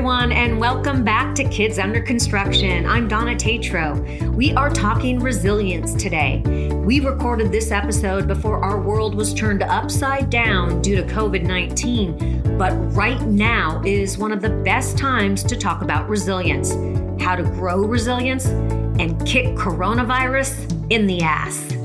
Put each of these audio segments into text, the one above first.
everyone, and welcome back to Kids Under Construction. I'm Donna Tetreault. We are talking resilience today. We recorded this episode before our world was turned upside down due to COVID 19, but right now is one of the best times to talk about resilience, how to grow resilience, and kick coronavirus in the ass.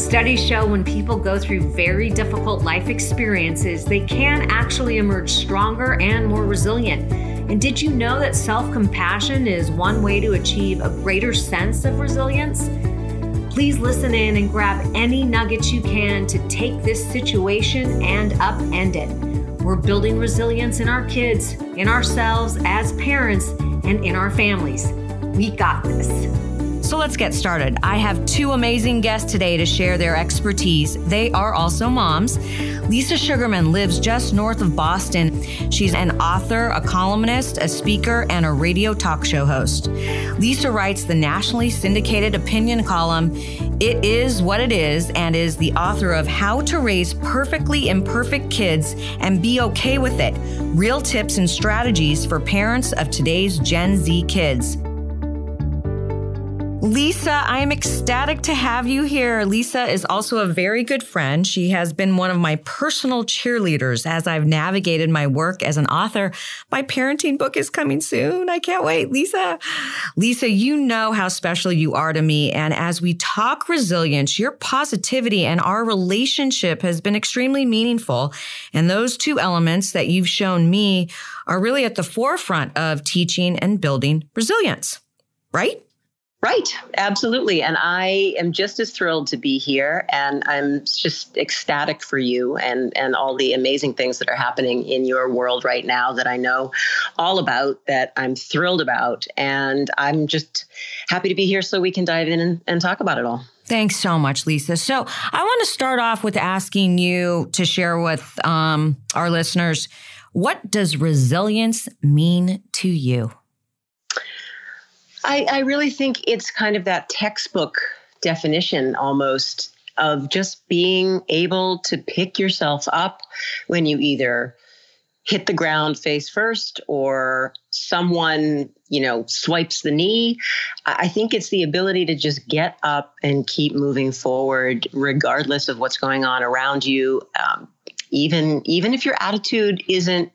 Studies show when people go through very difficult life experiences, they can actually emerge stronger and more resilient. And did you know that self compassion is one way to achieve a greater sense of resilience? Please listen in and grab any nuggets you can to take this situation and upend it. We're building resilience in our kids, in ourselves as parents, and in our families. We got this. So let's get started. I have two amazing guests today to share their expertise. They are also moms. Lisa Sugarman lives just north of Boston. She's an author, a columnist, a speaker, and a radio talk show host. Lisa writes the nationally syndicated opinion column, It Is What It Is, and is the author of How to Raise Perfectly Imperfect Kids and Be Okay with It Real Tips and Strategies for Parents of Today's Gen Z Kids. Lisa, I am ecstatic to have you here. Lisa is also a very good friend. She has been one of my personal cheerleaders as I've navigated my work as an author. My parenting book is coming soon. I can't wait. Lisa, Lisa, you know how special you are to me. And as we talk resilience, your positivity and our relationship has been extremely meaningful. And those two elements that you've shown me are really at the forefront of teaching and building resilience, right? Right, absolutely. And I am just as thrilled to be here. And I'm just ecstatic for you and, and all the amazing things that are happening in your world right now that I know all about, that I'm thrilled about. And I'm just happy to be here so we can dive in and, and talk about it all. Thanks so much, Lisa. So I want to start off with asking you to share with um, our listeners what does resilience mean to you? I, I really think it's kind of that textbook definition almost of just being able to pick yourself up when you either hit the ground face first or someone you know swipes the knee. I think it's the ability to just get up and keep moving forward regardless of what's going on around you. Um, even even if your attitude isn't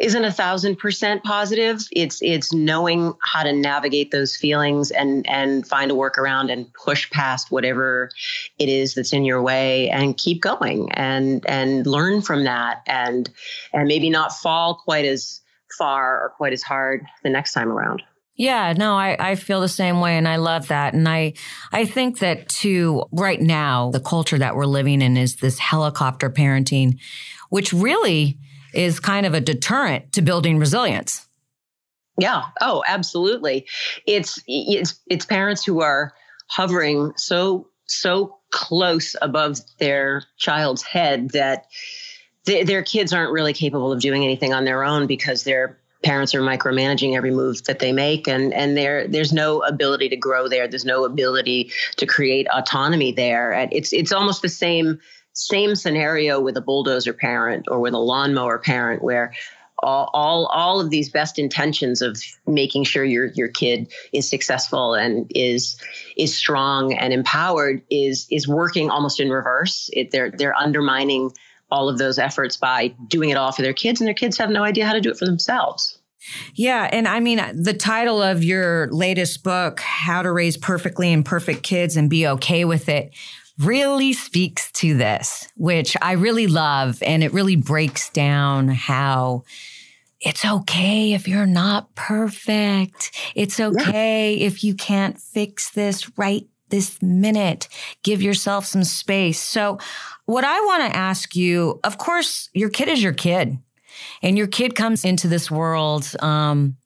isn't a thousand percent positive. It's it's knowing how to navigate those feelings and and find a workaround and push past whatever it is that's in your way and keep going and and learn from that and and maybe not fall quite as far or quite as hard the next time around. Yeah, no, I, I feel the same way and I love that. And I I think that too right now, the culture that we're living in is this helicopter parenting, which really is kind of a deterrent to building resilience. Yeah. Oh, absolutely. It's it's it's parents who are hovering so so close above their child's head that th- their kids aren't really capable of doing anything on their own because their parents are micromanaging every move that they make and and there there's no ability to grow there there's no ability to create autonomy there and it's it's almost the same same scenario with a bulldozer parent or with a lawnmower parent where all, all all of these best intentions of making sure your your kid is successful and is is strong and empowered is is working almost in reverse. It, they're they're undermining all of those efforts by doing it all for their kids, and their kids have no idea how to do it for themselves. Yeah. And I mean, the title of your latest book, How to Raise Perfectly Imperfect Kids and Be Okay with It, really speaks to this, which I really love. And it really breaks down how it's okay if you're not perfect. It's okay yeah. if you can't fix this right this minute. Give yourself some space. So, what I want to ask you, of course, your kid is your kid, and your kid comes into this world um,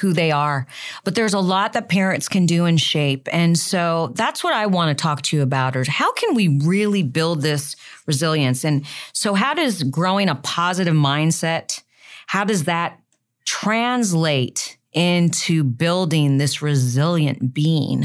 who they are. But there's a lot that parents can do and shape. And so that's what I want to talk to you about is how can we really build this resilience? And so how does growing a positive mindset, how does that translate into building this resilient being?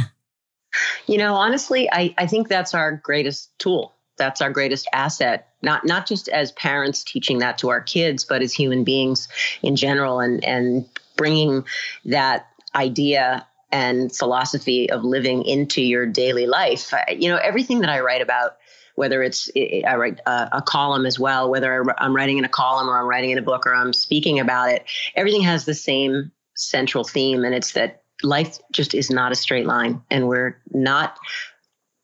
You know, honestly, I, I think that's our greatest tool that's our greatest asset not not just as parents teaching that to our kids but as human beings in general and and bringing that idea and philosophy of living into your daily life you know everything that i write about whether it's I write a, a, column as well, whether I'm writing in a column or I'm writing in a book or I'm speaking about it, everything has the same central theme, and it's that life just is not a straight line, and we're not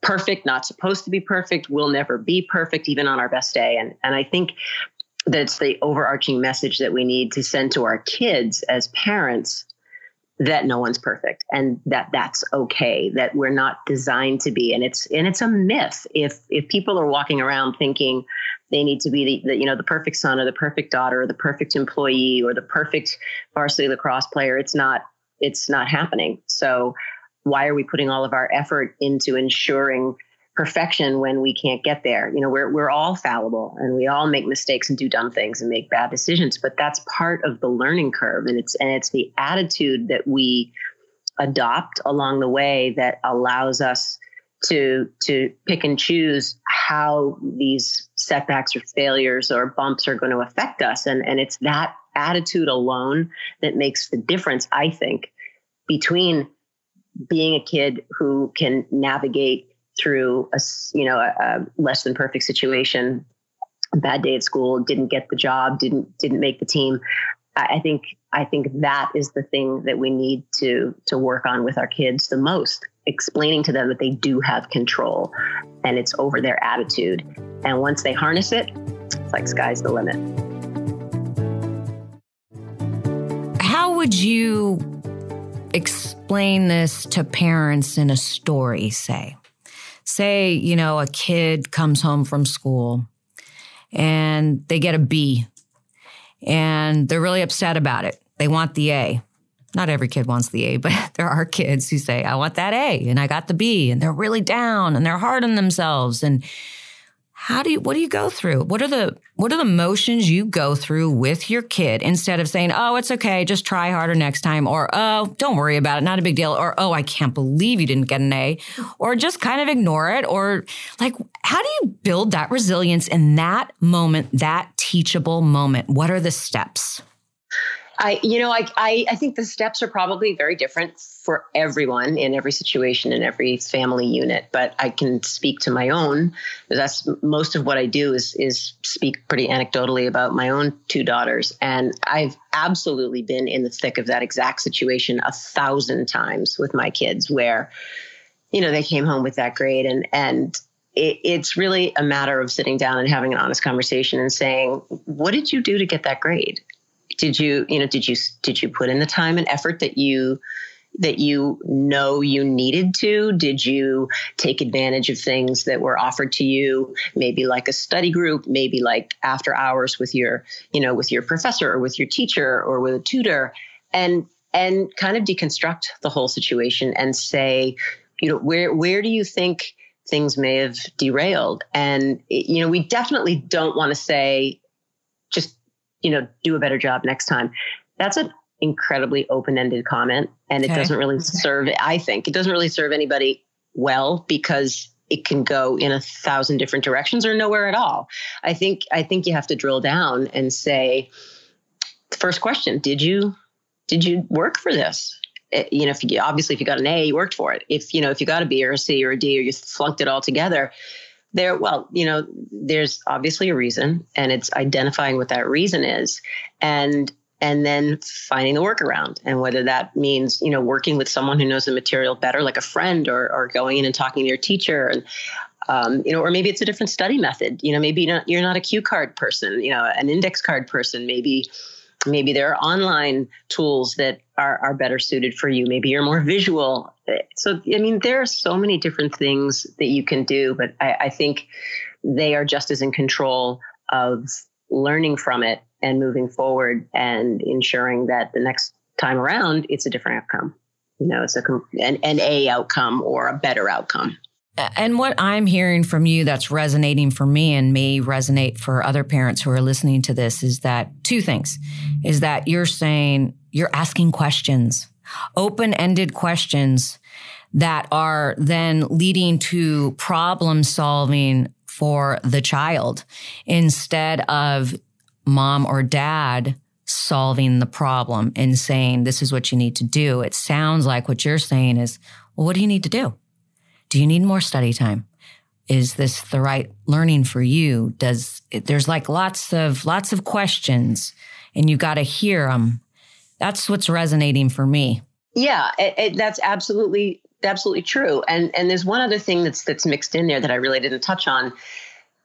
perfect, not supposed to be perfect, we'll never be perfect, even on our best day. And and I think that's the overarching message that we need to send to our kids as parents that no one's perfect and that that's okay that we're not designed to be. And it's and it's a myth. If if people are walking around thinking they need to be the, the, you know the perfect son or the perfect daughter or the perfect employee or the perfect varsity lacrosse player it's not it's not happening. So why are we putting all of our effort into ensuring perfection when we can't get there. You know, we're we're all fallible and we all make mistakes and do dumb things and make bad decisions, but that's part of the learning curve and it's and it's the attitude that we adopt along the way that allows us to to pick and choose how these setbacks or failures or bumps are going to affect us and and it's that attitude alone that makes the difference I think between being a kid who can navigate through a you know a, a less than perfect situation, bad day at school, didn't get the job, didn't didn't make the team. I, I think I think that is the thing that we need to to work on with our kids the most, explaining to them that they do have control, and it's over their attitude. And once they harness it, it's like sky's the limit. How would you explain this to parents in a story, say? Say, you know, a kid comes home from school and they get a B and they're really upset about it. They want the A. Not every kid wants the A, but there are kids who say, I want that A and I got the B and they're really down and they're hard on themselves. And how do you what do you go through? What are the what are the motions you go through with your kid instead of saying oh it's okay just try harder next time or oh don't worry about it not a big deal or oh i can't believe you didn't get an a or just kind of ignore it or like how do you build that resilience in that moment that teachable moment? What are the steps I, you know, I, I, I think the steps are probably very different for everyone in every situation in every family unit. But I can speak to my own. That's most of what I do is is speak pretty anecdotally about my own two daughters, and I've absolutely been in the thick of that exact situation a thousand times with my kids, where, you know, they came home with that grade, and and it's really a matter of sitting down and having an honest conversation and saying, what did you do to get that grade? Did you you know did you did you put in the time and effort that you that you know you needed to? Did you take advantage of things that were offered to you? Maybe like a study group, maybe like after hours with your, you know, with your professor or with your teacher or with a tutor and and kind of deconstruct the whole situation and say, you know, where where do you think things may have derailed? And you know, we definitely don't want to say just you know, do a better job next time. That's an incredibly open-ended comment and it doesn't really serve I think it doesn't really serve anybody well because it can go in a thousand different directions or nowhere at all. I think I think you have to drill down and say first question, did you did you work for this? It, eh, you know, if you obviously if you got an A, you worked for it. If you know, if you got a B or a C or a D or you flunked it all together, there well you know there's obviously a reason and it's identifying what that reason is and and then finding the workaround and whether that means you know working with someone who knows the material better like a friend or or going in and talking to your teacher and um, you know or maybe it's a different study method you know maybe you're not, you're not a cue card person you know an index card person maybe maybe there are online tools that are, are better suited for you maybe you're more visual so i mean there are so many different things that you can do but I, I think they are just as in control of learning from it and moving forward and ensuring that the next time around it's a different outcome. You know it's a an, an a outcome or a better outcome. And what I'm hearing from you that's resonating for me and may resonate for other parents who are listening to this is that two things is that you're saying you're asking questions, open ended questions that are then leading to problem solving for the child instead of mom or dad solving the problem and saying, this is what you need to do. It sounds like what you're saying is, well, what do you need to do? Do you need more study time? Is this the right learning for you? Does there's like lots of lots of questions and you got to hear them. That's what's resonating for me. Yeah, it, it, that's absolutely absolutely true. And and there's one other thing that's that's mixed in there that I really didn't touch on.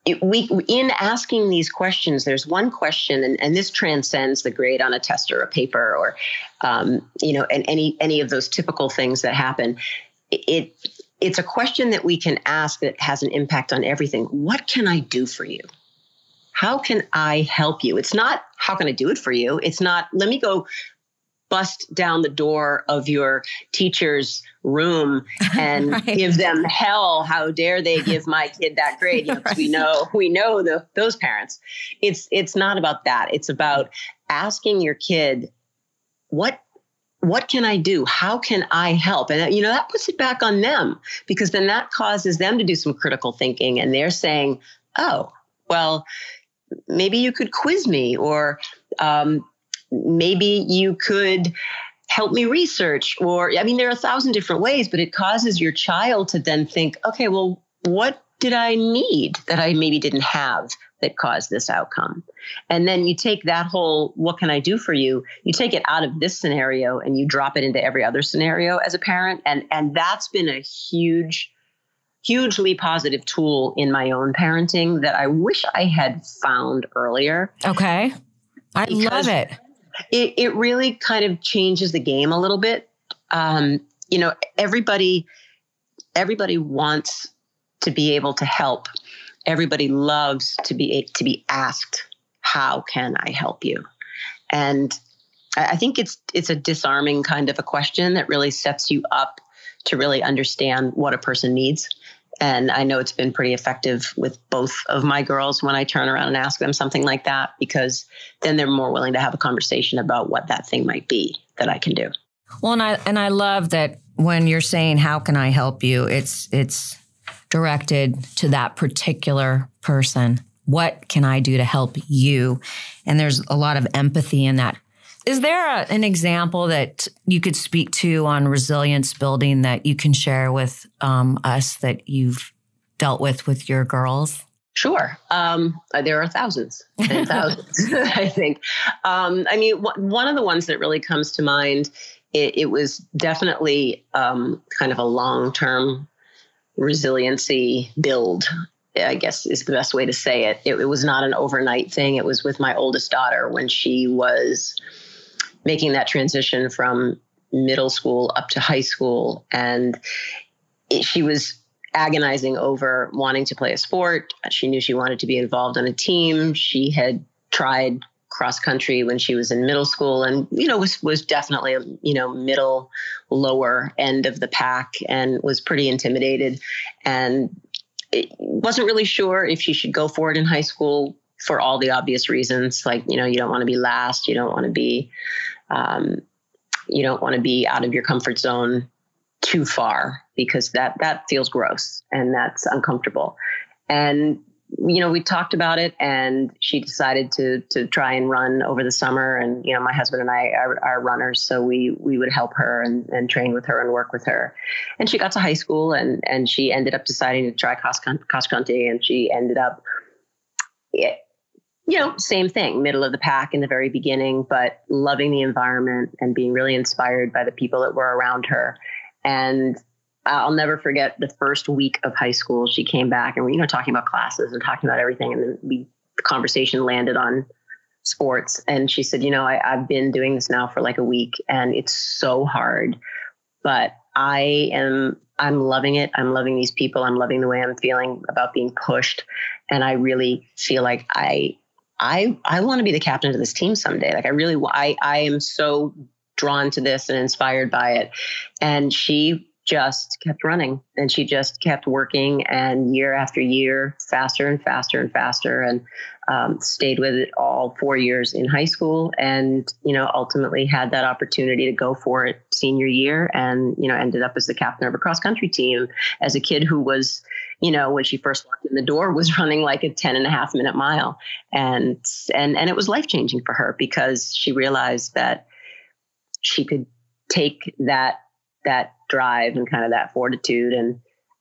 It, we in asking these questions, there's one question, and, and this transcends the grade on a test or a paper, or um, you know, and any any of those typical things that happen. It it's a question that we can ask that has an impact on everything. What can I do for you? How can I help you? It's not how can I do it for you? It's not let me go bust down the door of your teacher's room and right. give them hell. How dare they give my kid that grade? You know, right. we know we know the, those parents. It's it's not about that. It's about asking your kid what what can I do? How can I help? And you know that puts it back on them because then that causes them to do some critical thinking, and they're saying, "Oh, well." Maybe you could quiz me, or um, maybe you could help me research or i mean there are a thousand different ways but it causes your child to then think okay well what did i need that i maybe didn't have that caused this outcome? And then you take that whole what can i do for you? You take it out of this scenario and you drop it into every other scenario as a parent. And and that's been a huge hugely positive tool in my own parenting that i wish i had found earlier. Okay. I love it it, it really kind of changes the game a little bit. Um, you know, everybody everybody wants to be able to help. Everybody loves to be to be asked, "How can I help you?" And I think it's it's a disarming kind of a question that really sets you up to really understand what a person needs and I know it's been pretty effective with both of my girls when I turn around and ask them something like that, because then they're more willing to have a conversation about what that thing might be that I can do. Well, and I and I love that when you're saying how can I help you, it's it's directed to that particular person. What can I do to help you? And there's a lot of empathy in that. Is there a, an example that you could speak to on resilience building that you can share with um, us that you've dealt with with your girls? Sure. Um, there are thousands and thousands, I think. Um, I mean, w- one of the ones that really comes to mind, it, it was definitely um, kind of a long term resiliency build. I guess is the best way to say it. it. It was not an overnight thing. It was with my oldest daughter when she was making that transition from middle school up to high school. And it, she was agonizing over wanting to play a sport. She knew she wanted to be involved on a team. She had tried cross country when she was in middle school and you know was was definitely you know middle lower end of the pack and was pretty intimidated and wasn't really sure if she should go for it in high school for all the obvious reasons like you know you don't want to be last you don't want to be um, you don't want to be out of your comfort zone too far because that that feels gross and that's uncomfortable. And you know, we talked about it, and she decided to to try and run over the summer. And you know, my husband and I are, are runners, so we we would help her and, and train with her and work with her. And she got to high school, and and she ended up deciding to try cross country, and she ended up you know, same thing, middle of the pack in the very beginning, but loving the environment and being really inspired by the people that were around her. And I'll never forget the first week of high school. She came back and we, you know, talking about classes and talking about everything. And then we, the conversation landed on sports. And she said, you know, I, I've been doing this now for like a week and it's so hard, but I am I'm loving it. I'm loving these people. I'm loving the way I'm feeling about being pushed. And I really feel like I I I want to be the captain of this team someday. Like I really I I am so drawn to this and inspired by it. And she just kept running and she just kept working and year after year faster and faster and faster and um, stayed with it all four years in high school and you know ultimately had that opportunity to go for it senior year and you know ended up as the captain of a cross country team as a kid who was you know, when she first walked in the door was running like a 10 and a half minute mile. And, and, and it was life changing for her because she realized that she could take that, that drive and kind of that fortitude and,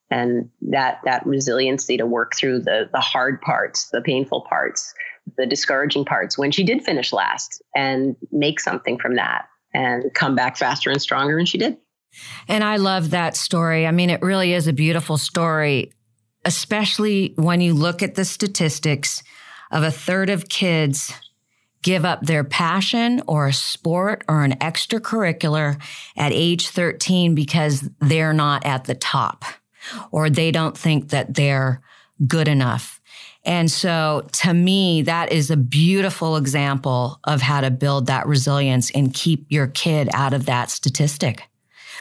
and that, that resiliency to work through the, the hard parts, the painful parts, the discouraging parts when she did finish last and make something from that and come back faster and stronger. And she did. And I love that story. I mean, it really is a beautiful story, especially when you look at the statistics of a third of kids give up their passion or a sport or an extracurricular at age 13 because they're not at the top or they don't think that they're good enough. And so to me, that is a beautiful example of how to build that resilience and keep your kid out of that statistic.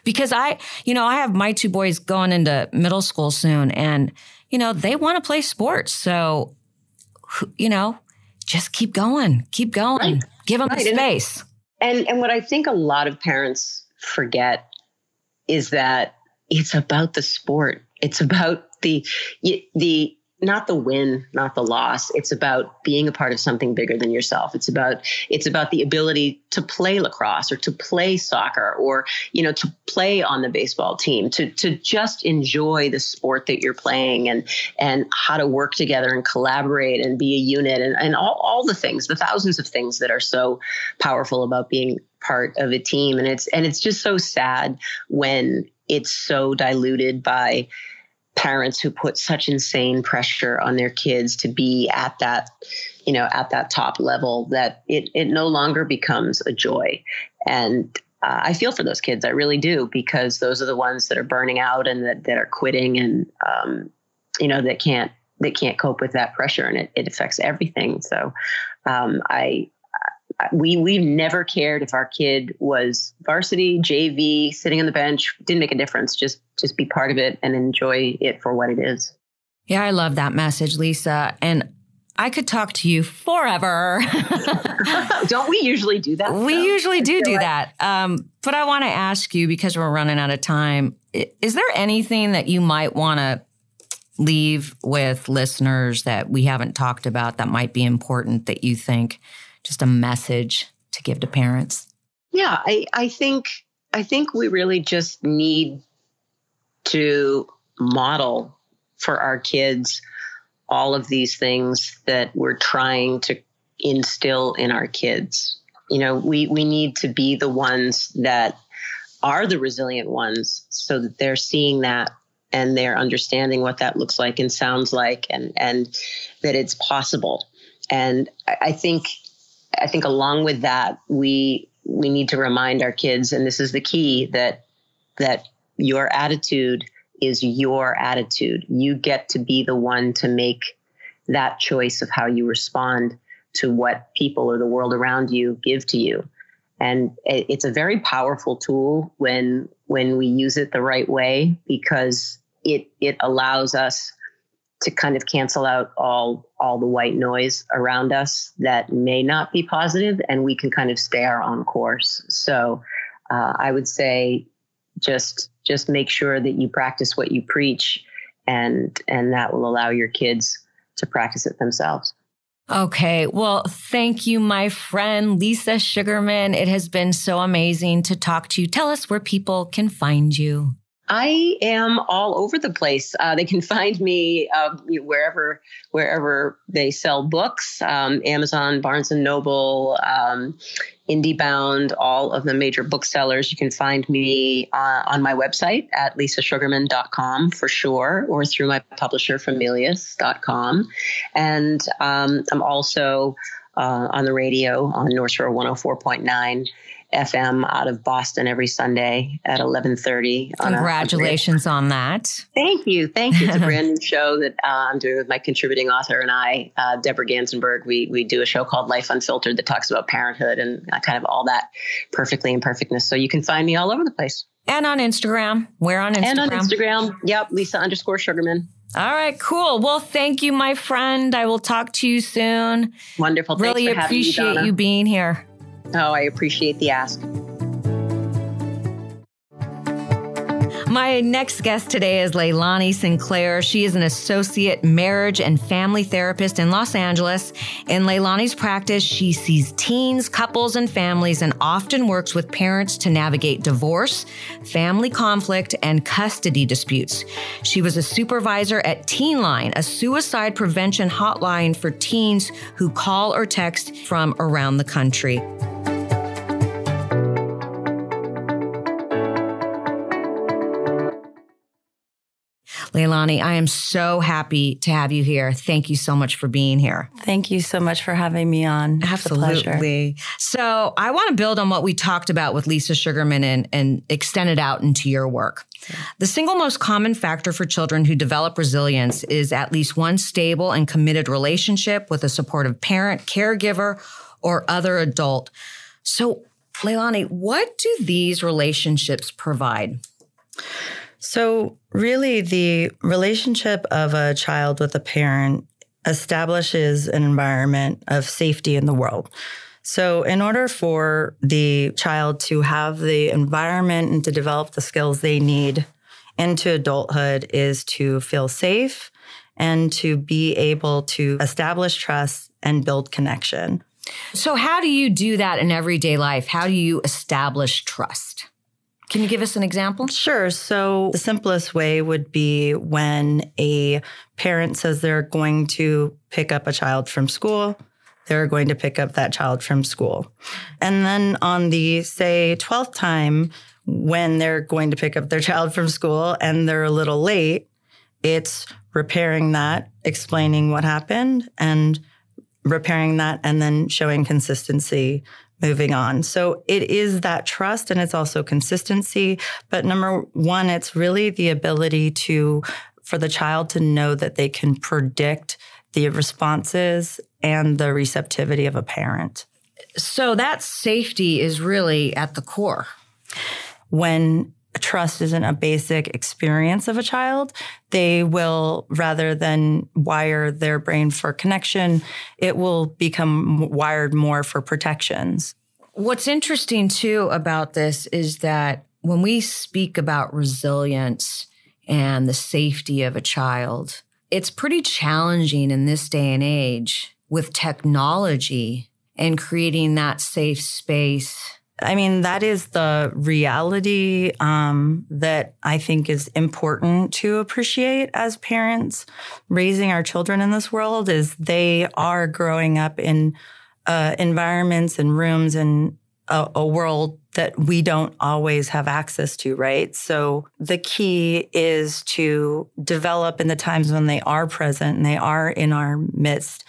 Because I, you know, I have my two boys going into middle school soon and, you know, they want to play sports. So, you know, just keep going, keep going, right. give them right. the space. And, and what I think a lot of parents forget is that it's about the sport. It's about the, the, not the win, not the loss. It's about being a part of something bigger than yourself. It's about it's about the ability to play lacrosse or to play soccer or you know to play on the baseball team, to to just enjoy the sport that you're playing and and how to work together and collaborate and be a unit and, and all, all the things, the thousands of things that are so powerful about being part of a team. And it's and it's just so sad when it's so diluted by parents who put such insane pressure on their kids to be at that you know at that top level that it it no longer becomes a joy and uh, I feel for those kids. I really do because those are the ones that are burning out and that, that are quitting and um, you know that can't that can't cope with that pressure and it, it affects everything. So um, I we we've never cared if our kid was varsity, JV, sitting on the bench, didn't make a difference. Just just be part of it and enjoy it for what it is. Yeah, I love that message, Lisa. And I could talk to you forever. Don't we usually do that? We usually do do like- that. Um, but I want to ask you because we're running out of time. Is there anything that you might want to leave with listeners that we haven't talked about that might be important that you think just a message to give to parents? Yeah, I, I think I think we really just need to model for our kids all of these things that we're trying to instill in our kids. You know, we we need to be the ones that are the resilient ones so that they're seeing that and they're understanding what that looks like and sounds like and and that it's possible. And I think I think along with that, we we need to remind our kids, and this is the key that that your attitude is your attitude. You get to be the one to make that choice of how you respond to what people or the world around you give to you. And it's a very powerful tool when when we use it the right way because it it allows us to kind of cancel out all all the white noise around us that may not be positive and we can kind of stay our own course so uh, i would say just just make sure that you practice what you preach and and that will allow your kids to practice it themselves Okay. Well, thank you, my friend, Lisa Sugarman. It has been so amazing to talk to you. Tell us where people can find you. I am all over the place. Uh, they can find me uh, wherever wherever they sell books: um, Amazon, Barnes and Noble, um, IndieBound, all of the major booksellers. You can find me uh, on my website at lisasugarman.com for sure, or through my publisher Familius.com, and um, I'm also uh, on the radio on North Shore 104.9 FM out of Boston every Sunday at 11:30. Congratulations on, on, that! Thank you, thank you. It's a brand new show that uh, I'm doing with my contributing author and I, uh, Deborah Gansenberg. We we do a show called Life Unfiltered that talks about parenthood and uh, kind of all that perfectly imperfectness. So you can find me all over the place. And on Instagram. Where on Instagram? And on Instagram. Yep, Lisa underscore Sugarman. All right, cool. Well, thank you, my friend. I will talk to you soon. Wonderful. Really appreciate you, you being here. Oh, I appreciate the ask. My next guest today is Leilani Sinclair. She is an associate marriage and family therapist in Los Angeles. In Leilani's practice, she sees teens, couples, and families and often works with parents to navigate divorce, family conflict, and custody disputes. She was a supervisor at Teen Line, a suicide prevention hotline for teens who call or text from around the country. Leilani, I am so happy to have you here. Thank you so much for being here. Thank you so much for having me on. Absolutely. So I want to build on what we talked about with Lisa Sugarman and, and extend it out into your work. The single most common factor for children who develop resilience is at least one stable and committed relationship with a supportive parent, caregiver, or other adult. So, Leilani, what do these relationships provide? So, really, the relationship of a child with a parent establishes an environment of safety in the world. So, in order for the child to have the environment and to develop the skills they need into adulthood, is to feel safe and to be able to establish trust and build connection. So, how do you do that in everyday life? How do you establish trust? Can you give us an example? Sure. So, the simplest way would be when a parent says they're going to pick up a child from school, they're going to pick up that child from school. And then on the, say, 12th time, when they're going to pick up their child from school and they're a little late, it's repairing that, explaining what happened, and repairing that, and then showing consistency moving on. So it is that trust and it's also consistency. But number one, it's really the ability to, for the child to know that they can predict the responses and the receptivity of a parent. So that safety is really at the core. When trust isn't a basic experience of a child, they will, rather than wire their brain for connection, it will become wired more for protections. What's interesting too about this is that when we speak about resilience and the safety of a child, it's pretty challenging in this day and age with technology and creating that safe space I mean, that is the reality um, that I think is important to appreciate as parents raising our children in this world is they are growing up in uh, environments and rooms and a, a world that we don't always have access to, right? So the key is to develop in the times when they are present and they are in our midst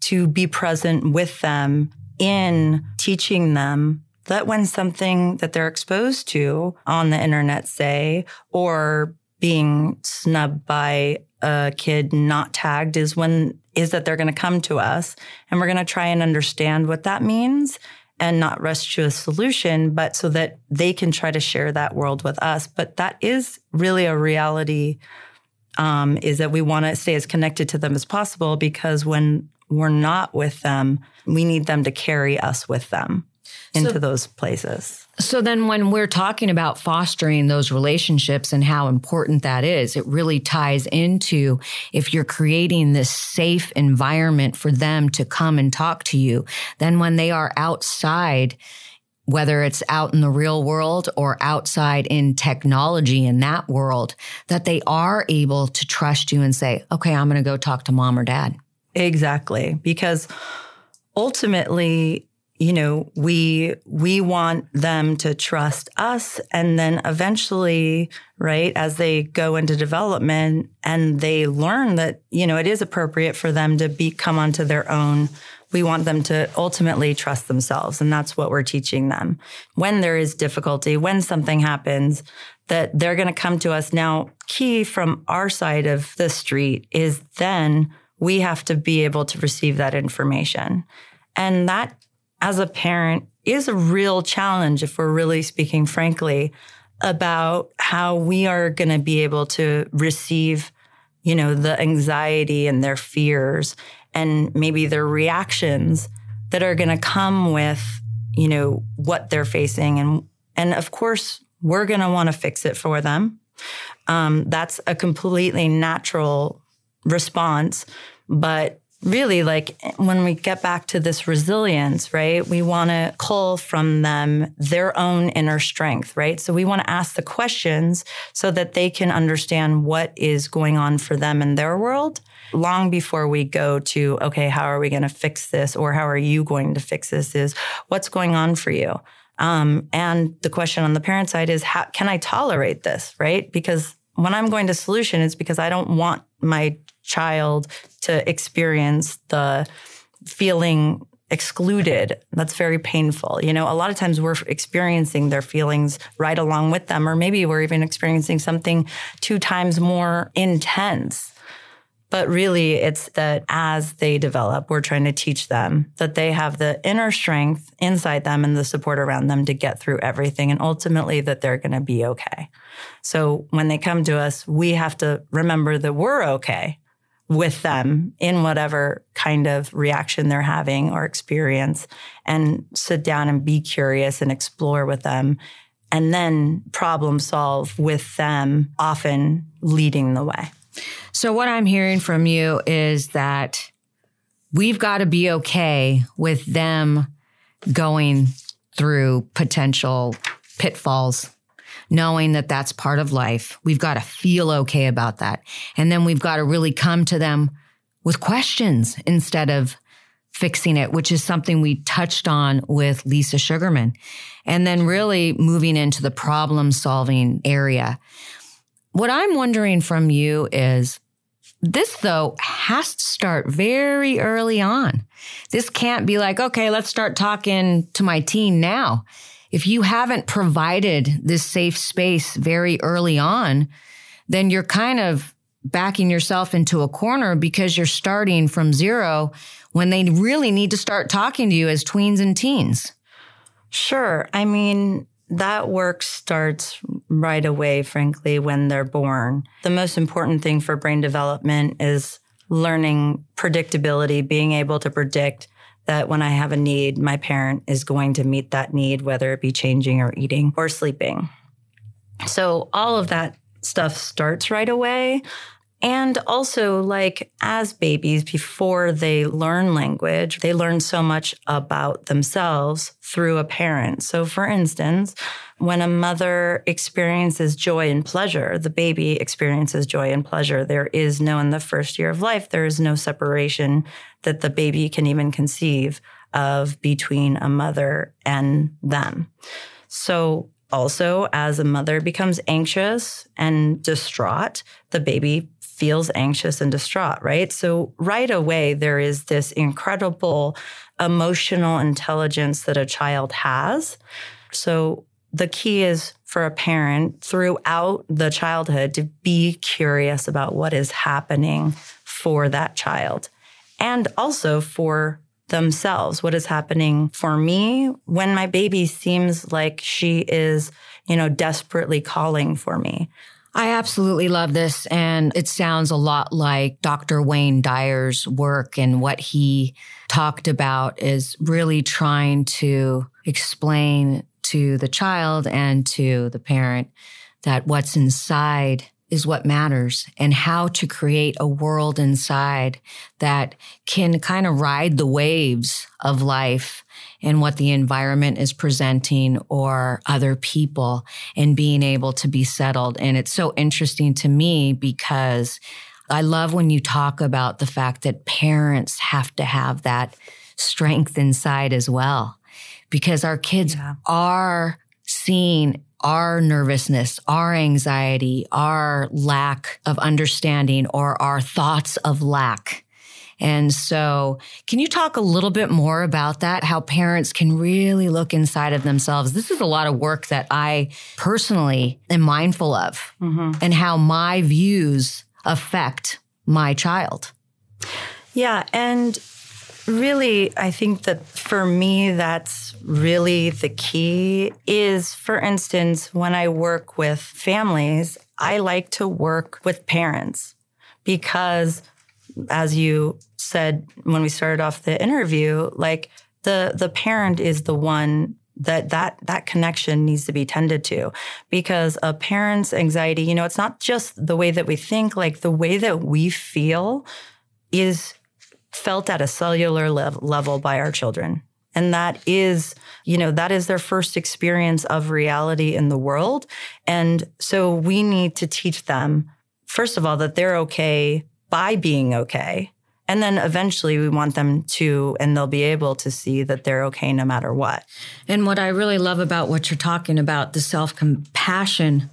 to be present with them in teaching them that when something that they're exposed to on the internet, say, or being snubbed by a kid not tagged is when is that they're going to come to us and we're going to try and understand what that means and not rush to a solution, but so that they can try to share that world with us. But that is really a reality. Um, is that we want to stay as connected to them as possible because when we're not with them, we need them to carry us with them into so, those places. So then when we're talking about fostering those relationships and how important that is, it really ties into if you're creating this safe environment for them to come and talk to you, then when they are outside, whether it's out in the real world or outside in technology in that world, that they are able to trust you and say, okay, I'm going to go talk to mom or dad. Exactly. Because ultimately, you know we we want them to trust us and then eventually right as they go into development and they learn that you know it is appropriate for them to be come onto their own we want them to ultimately trust themselves. And that's what we're teaching them. When there is difficulty when something happens that they're going to come to us. Now key from our side of the street is then we have to be able to receive that information. And that as a parent is a real challenge if we're really speaking frankly about how we are going to be able to receive you know the anxiety and their fears and maybe their reactions that are going to come with you know what they're facing and and of course we're going to want to fix it for them Um, that's a completely natural response. But really, like when we get back to this resilience, right, we want to cull from them their own inner strength, right? So we want to ask the questions so that they can understand what is going on for them in their world long before we go to, okay, how are we going to fix this? Or how are you going to fix this? Is what's going on for you? Um, and the question on the parent side is, how can I tolerate this? Right? Because when I'm going to solution, it's because I don't want my child to experience the feeling excluded. That's very painful. You know, a lot of times we're experiencing their feelings right along with them, or maybe we're even experiencing something two times more intense. But really, it's that as they develop, we're trying to teach them that they have the inner strength inside them and the support around them to get through everything, and ultimately that they're going to be okay. So when they come to us, we have to remember that we're okay with them in whatever kind of reaction they're having or experience, and sit down and be curious and explore with them. And then problem solve with them, often leading the way. So, what I'm hearing from you is that we've got to be okay with them going through potential pitfalls, knowing that that's part of life. We've got to feel okay about that. And then we've got to really come to them with questions instead of fixing it, which is something we touched on with Lisa Sugarman. And then really moving into the problem solving area. What I'm wondering from you is this, though, has to start very early on. This can't be like, okay, let's start talking to my teen now. If you haven't provided this safe space very early on, then you're kind of backing yourself into a corner because you're starting from zero when they really need to start talking to you as tweens and teens. Sure. I mean, that work starts right away, frankly, when they're born. The most important thing for brain development is learning predictability, being able to predict that when I have a need, my parent is going to meet that need, whether it be changing or eating or sleeping. So all of that stuff starts right away. And also, like as babies, before they learn language, they learn so much about themselves through a parent. So, for instance, when a mother experiences joy and pleasure, the baby experiences joy and pleasure. There is no, in the first year of life, there is no separation that the baby can even conceive of between a mother and them. So, also, as a mother becomes anxious and distraught, the baby feels anxious and distraught, right? So, right away, there is this incredible emotional intelligence that a child has. So, the key is for a parent throughout the childhood to be curious about what is happening for that child and also for themselves what is happening for me when my baby seems like she is you know desperately calling for me I absolutely love this. And it sounds a lot like Dr. Wayne Dyer's work and what he talked about is really trying to explain to the child and to the parent that what's inside is what matters and how to create a world inside that can kind of ride the waves of life and what the environment is presenting or other people and being able to be settled. And it's so interesting to me because I love when you talk about the fact that parents have to have that strength inside as well because our kids yeah. are seeing our nervousness, our anxiety, our lack of understanding, or our thoughts of lack. And so, can you talk a little bit more about that? How parents can really look inside of themselves? This is a lot of work that I personally am mindful of, mm-hmm. and how my views affect my child. Yeah. And Really, I think that for me, that's really the key is, for instance, when I work with families, I like to work with parents because, as you said when we started off the interview, like the, the parent is the one that that that connection needs to be tended to because a parent's anxiety you know it's not just the way that we think like the way that we feel is felt at a cellular lev- level by our children. And that is you know that is their first experience of reality in the world. And so we need to teach them first of all that they're okay by being okay. And then eventually we want them to, and they'll be able to see that they're okay no matter what. And what I really love about what you're talking about, the self compassion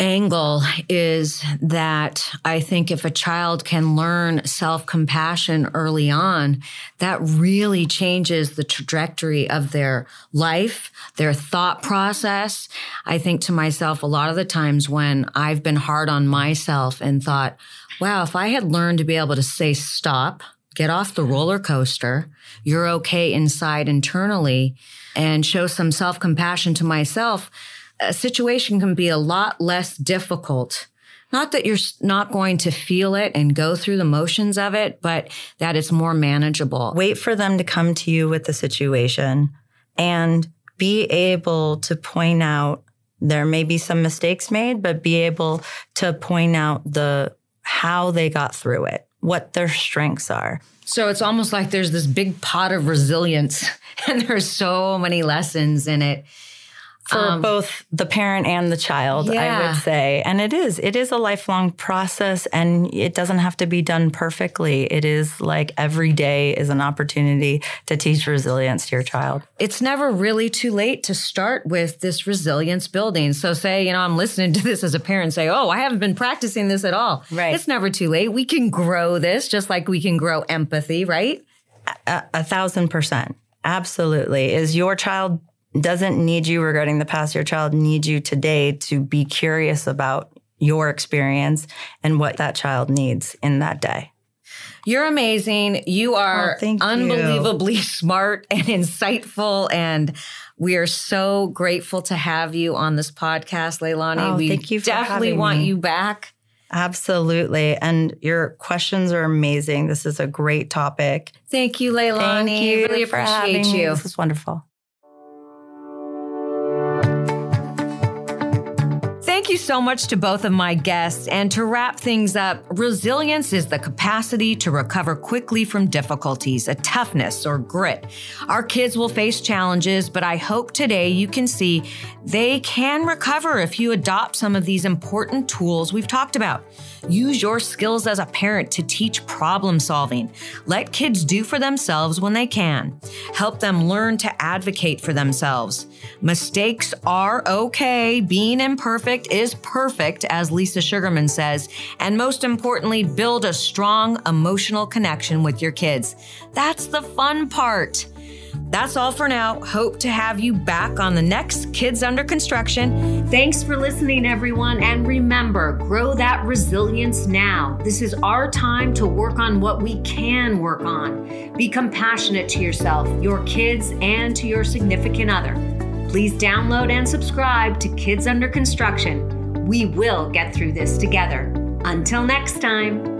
angle, is that I think if a child can learn self compassion early on, that really changes the trajectory of their life, their thought process. I think to myself a lot of the times when I've been hard on myself and thought, wow, if I had learned to be able to say stop, get off the roller coaster, you're okay inside internally, and show some self compassion to myself, a situation can be a lot less difficult. Not that you're not going to feel it and go through the motions of it, but that it's more manageable. Wait for them to come to you with the situation and be able to point out there may be some mistakes made, but be able to point out the how they got through it, what their strengths are. So it's almost like there's this big pot of resilience, and there's so many lessons in it for um, both the parent and the child, yeah. I would say. And it is, it is a lifelong process and it doesn't have to be done perfectly. It is like every day is an opportunity to teach resilience to your child. It's never really too late to start with this resilience building. So say, you know, I'm listening to this as a parent say, "Oh, I haven't been practicing this at all right It's never too late. We can grow this just like we can grow empathy, right? a, a thousand percent. Absolutely. Is your child doesn't need you regarding the past. Your child needs you today to be curious about your experience and what that child needs in that day. You're amazing. You oh, are oh, unbelievably you. smart and insightful. And we are so grateful to have you on this podcast, Leilani. Oh, we thank you definitely want me. you back. Absolutely. And your questions are amazing. This is a great topic. Thank you, Leilani. Thank you really appreciate you. This is wonderful. Thank you so much to both of my guests. And to wrap things up, resilience is the capacity to recover quickly from difficulties, a toughness or grit. Our kids will face challenges, but I hope today you can see they can recover if you adopt some of these important tools we've talked about. Use your skills as a parent to teach problem solving. Let kids do for themselves when they can. Help them learn to advocate for themselves. Mistakes are okay. Being imperfect is perfect, as Lisa Sugarman says. And most importantly, build a strong emotional connection with your kids. That's the fun part. That's all for now. Hope to have you back on the next Kids Under Construction. Thanks for listening, everyone. And remember, grow that resilience now. This is our time to work on what we can work on. Be compassionate to yourself, your kids, and to your significant other. Please download and subscribe to Kids Under Construction. We will get through this together. Until next time.